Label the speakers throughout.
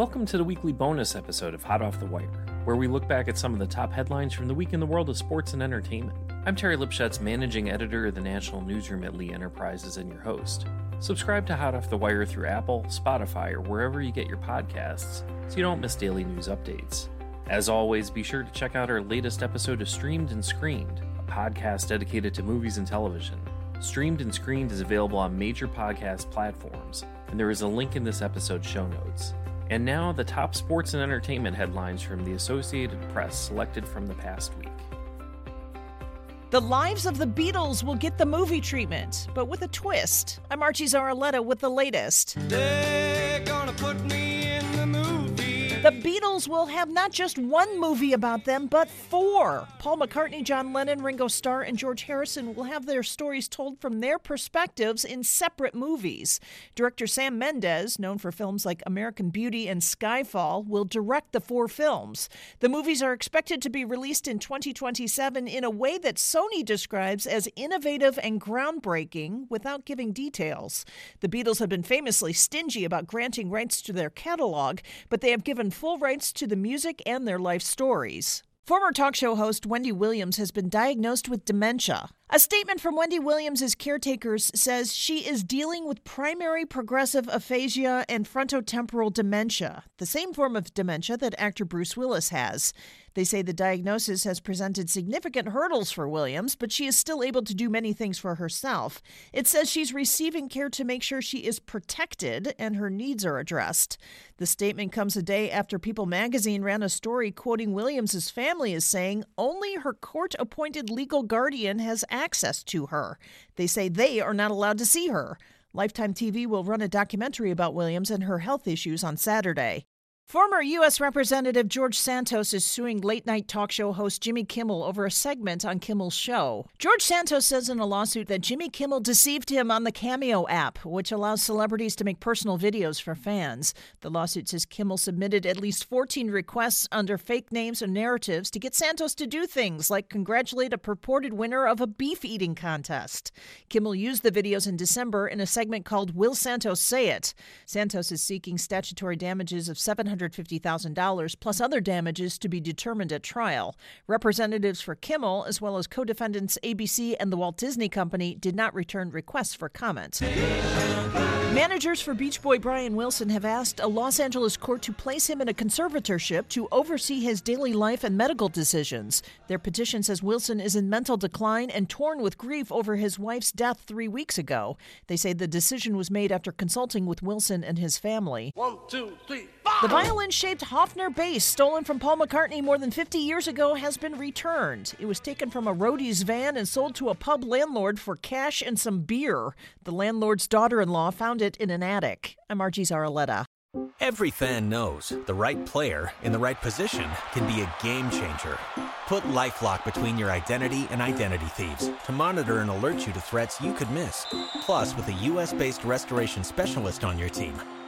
Speaker 1: Welcome to the weekly bonus episode of Hot Off the Wire, where we look back at some of the top headlines from the week in the world of sports and entertainment. I'm Terry Lipshetz, managing editor of the National Newsroom at Lee Enterprises and your host. Subscribe to Hot Off the Wire through Apple, Spotify, or wherever you get your podcasts so you don't miss daily news updates. As always, be sure to check out our latest episode of Streamed and Screened, a podcast dedicated to movies and television. Streamed and Screened is available on major podcast platforms, and there is a link in this episode's show notes. And now, the top sports and entertainment headlines from the Associated Press selected from the past week.
Speaker 2: The Lives of the Beatles will get the movie treatment, but with a twist. I'm Archie Zaraletta with the latest.
Speaker 3: The
Speaker 2: Beatles will have not just one movie about them, but four. Paul McCartney, John Lennon, Ringo Starr, and George Harrison will have their stories told from their perspectives in separate movies. Director Sam Mendes, known for films like American Beauty and Skyfall, will direct the four films. The movies are expected to be released in 2027 in a way that Sony describes as innovative and groundbreaking without giving details. The Beatles have been famously stingy about granting rights to their catalog, but they have given full rights to the music and their life stories. Former talk show host Wendy Williams has been diagnosed with dementia. A statement from Wendy Williams' caretakers says she is dealing with primary progressive aphasia and frontotemporal dementia, the same form of dementia that actor Bruce Willis has. They say the diagnosis has presented significant hurdles for Williams, but she is still able to do many things for herself. It says she's receiving care to make sure she is protected and her needs are addressed. The statement comes a day after People magazine ran a story quoting Williams' family as saying only her court appointed legal guardian has access to her. They say they are not allowed to see her. Lifetime TV will run a documentary about Williams and her health issues on Saturday. Former U.S. Representative George Santos is suing late night talk show host Jimmy Kimmel over a segment on Kimmel's show. George Santos says in a lawsuit that Jimmy Kimmel deceived him on the Cameo app, which allows celebrities to make personal videos for fans. The lawsuit says Kimmel submitted at least 14 requests under fake names and narratives to get Santos to do things like congratulate a purported winner of a beef eating contest. Kimmel used the videos in December in a segment called Will Santos Say It? Santos is seeking statutory damages of 700 $150,000 plus other damages to be determined at trial. Representatives for Kimmel, as well as co defendants ABC and the Walt Disney Company, did not return requests for comment. Managers for Beach Boy Brian Wilson have asked a Los Angeles court to place him in a conservatorship to oversee his daily life and medical decisions. Their petition says Wilson is in mental decline and torn with grief over his wife's death three weeks ago. They say the decision was made after consulting with Wilson and his family.
Speaker 3: One, two, three,
Speaker 2: The violin shaped Hofner bass, stolen from Paul McCartney more than 50 years ago, has been returned. It was taken from a roadie's van and sold to a pub landlord for cash and some beer. The landlord's daughter in law found it in an attic. I'm Archie Zaraletta.
Speaker 4: Every fan knows the right player in the right position can be a game changer. Put LifeLock between your identity and identity thieves to monitor and alert you to threats you could miss. Plus, with a U.S.-based restoration specialist on your team,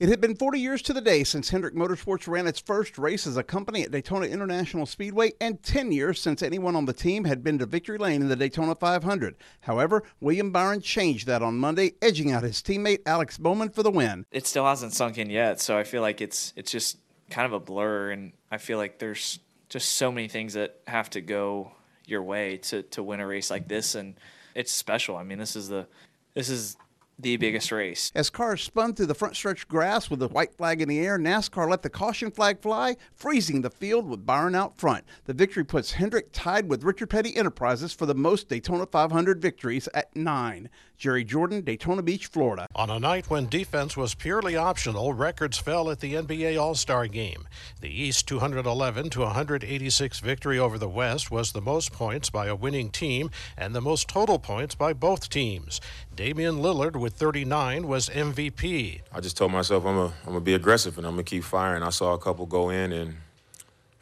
Speaker 5: It had been 40 years to the day since Hendrick Motorsports ran its first race as a company at Daytona International Speedway, and 10 years since anyone on the team had been to victory lane in the Daytona 500. However, William Byron changed that on Monday, edging out his teammate Alex Bowman for the win.
Speaker 6: It still hasn't sunk in yet, so I feel like it's it's just kind of a blur, and I feel like there's just so many things that have to go your way to to win a race like this, and it's special. I mean, this is the this is the biggest race.
Speaker 5: As cars spun through the front stretch grass with the white flag in the air, NASCAR let the caution flag fly, freezing the field with Byron out front. The victory puts Hendrick tied with Richard Petty Enterprises for the most Daytona 500 victories at nine. Jerry Jordan, Daytona Beach, Florida.
Speaker 7: On a night when defense was purely optional, records fell at the NBA All Star game. The East 211 to 186 victory over the West was the most points by a winning team and the most total points by both teams. Damian Lillard with 39 was MVP.
Speaker 8: I just told myself I'm going to be aggressive and I'm going to keep firing. I saw a couple go in and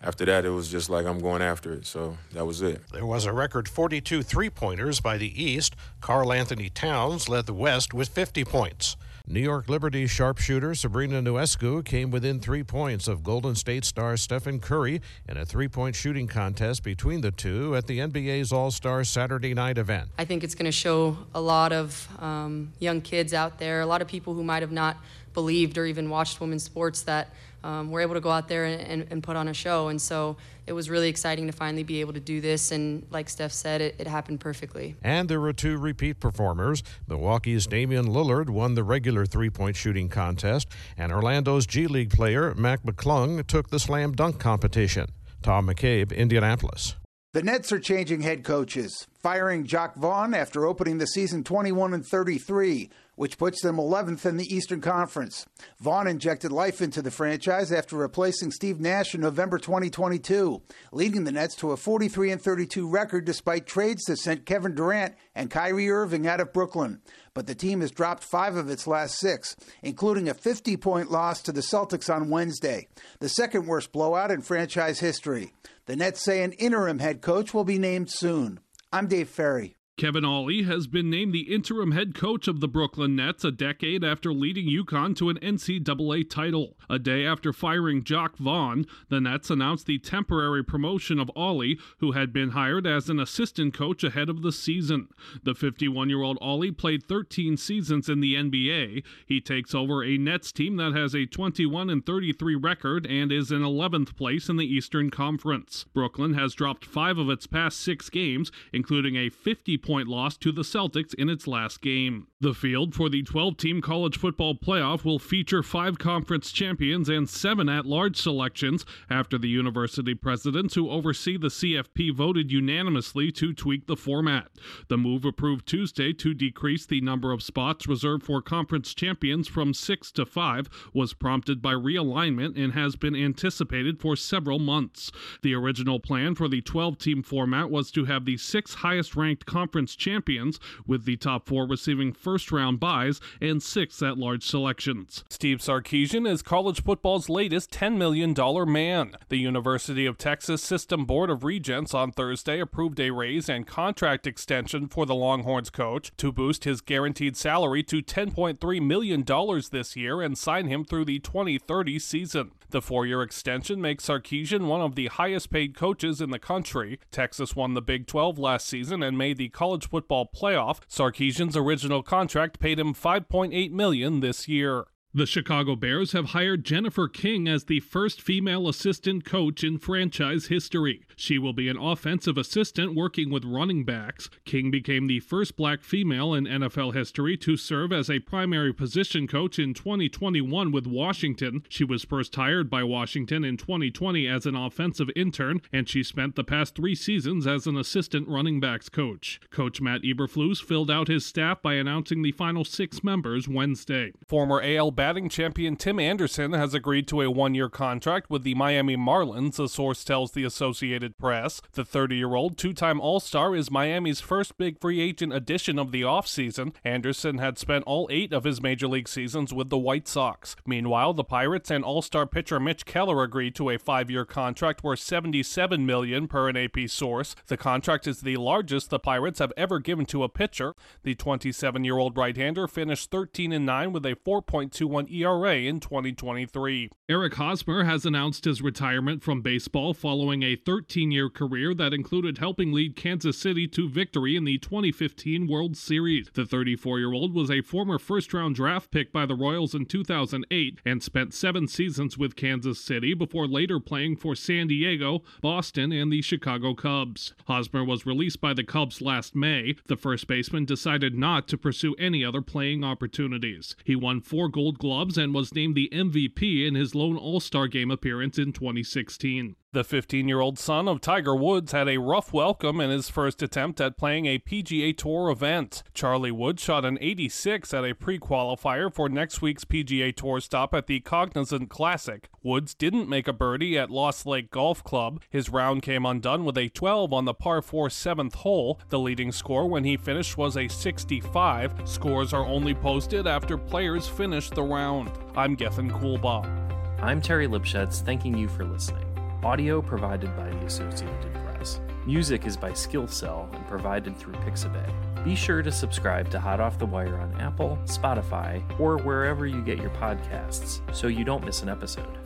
Speaker 8: after that, it was just like I'm going after it. So that was it.
Speaker 7: There was a record 42 three pointers by the East. Karl Anthony Towns led the West with 50 points. New York Liberty sharpshooter Sabrina Ionescu came within three points of Golden State star Stephen Curry in a three point shooting contest between the two at the NBA's All Star Saturday night event.
Speaker 9: I think it's going to show a lot of um, young kids out there, a lot of people who might have not believed or even watched women's sports that um, we're able to go out there and, and, and, put on a show. And so it was really exciting to finally be able to do this. And like Steph said, it, it happened perfectly.
Speaker 7: And there were two repeat performers. Milwaukee's Damian Lillard won the regular three point shooting contest, and Orlando's G League player Mac McClung took the slam dunk competition. Tom McCabe, Indianapolis.
Speaker 10: The Nets are changing head coaches, firing Jacque Vaughn after opening the season 21 and 33 which puts them 11th in the Eastern Conference. Vaughn injected life into the franchise after replacing Steve Nash in November 2022, leading the Nets to a 43 32 record despite trades that sent Kevin Durant and Kyrie Irving out of Brooklyn. But the team has dropped five of its last six, including a 50 point loss to the Celtics on Wednesday, the second worst blowout in franchise history. The Nets say an interim head coach will be named soon. I'm Dave Ferrie.
Speaker 11: Kevin Ollie has been named the interim head coach of the Brooklyn Nets a decade after leading UConn to an NCAA title. A day after firing Jacque Vaughn, the Nets announced the temporary promotion of Ollie, who had been hired as an assistant coach ahead of the season. The 51 year old Ollie played 13 seasons in the NBA. He takes over a Nets team that has a 21 and 33 record and is in 11th place in the Eastern Conference. Brooklyn has dropped five of its past six games, including a 50 point loss to the Celtics in its last game. The field for the 12 team college football playoff will feature five conference champions and seven at large selections after the university presidents who oversee the CFP voted unanimously to tweak the format. The move approved Tuesday to decrease the number of spots reserved for conference champions from six to five was prompted by realignment and has been anticipated for several months. The original plan for the 12 team format was to have the six highest ranked conference champions, with the top four receiving first round buys and six at large selections. Steve Sarkisian is college football's latest $10 million man. The University of Texas System Board of Regents on Thursday approved a raise and contract extension for the Longhorns coach to boost his guaranteed salary to $10.3 million this year and sign him through the 2030 season. The four year extension makes Sarkisian one of the highest paid coaches in the country. Texas won the Big 12 last season and made the college football playoff. Sarkisian's original contract paid him 5.8 million this year. The Chicago Bears have hired Jennifer King as the first female assistant coach in franchise history. She will be an offensive assistant working with running backs. King became the first black female in NFL history to serve as a primary position coach in 2021 with Washington. She was first hired by Washington in 2020 as an offensive intern, and she spent the past three seasons as an assistant running backs coach. Coach Matt Eberflus filled out his staff by announcing the final six members Wednesday. Former AL batting champion Tim Anderson has agreed to a one year contract with the Miami Marlins, a source tells the Associated Press. The 30 year old two time All Star is Miami's first big free agent addition of the offseason. Anderson had spent all eight of his major league seasons with the White Sox. Meanwhile, the Pirates and All Star pitcher Mitch Keller agreed to a five year contract worth 77 million per an AP source. The contract is the largest the Pirates have ever given to a pitcher. The 27 year old right hander finished 13 9 with a 4.21 3.41 ERA in 2023. Eric Hosmer has announced his retirement from baseball following a 13 year career that included helping lead Kansas City to victory in the 2015 World Series. The 34 year old was a former first round draft pick by the Royals in 2008 and spent seven seasons with Kansas City before later playing for San Diego, Boston, and the Chicago Cubs. Hosmer was released by the Cubs last May. The first baseman decided not to pursue any other playing opportunities. He won four gold gloves and was named the MVP in his lone All Star game appearance in 2016. The 15 year old son of Tiger Woods had a rough welcome in his first attempt at playing a PGA Tour event. Charlie Woods shot an 86 at a pre qualifier for next week's PGA Tour stop at the Cognizant Classic. Woods didn't make a birdie at Lost Lake Golf Club. His round came undone with a 12 on the par 4 seventh hole. The leading score when he finished was a 65. Scores are only posted after players finish the round. I'm Gethin Coolbaugh.
Speaker 1: I'm Terry Lipshetz, thanking you for listening. Audio provided by the Associated Press. Music is by Skillcell and provided through Pixabay. Be sure to subscribe to Hot Off the Wire on Apple, Spotify, or wherever you get your podcasts so you don't miss an episode.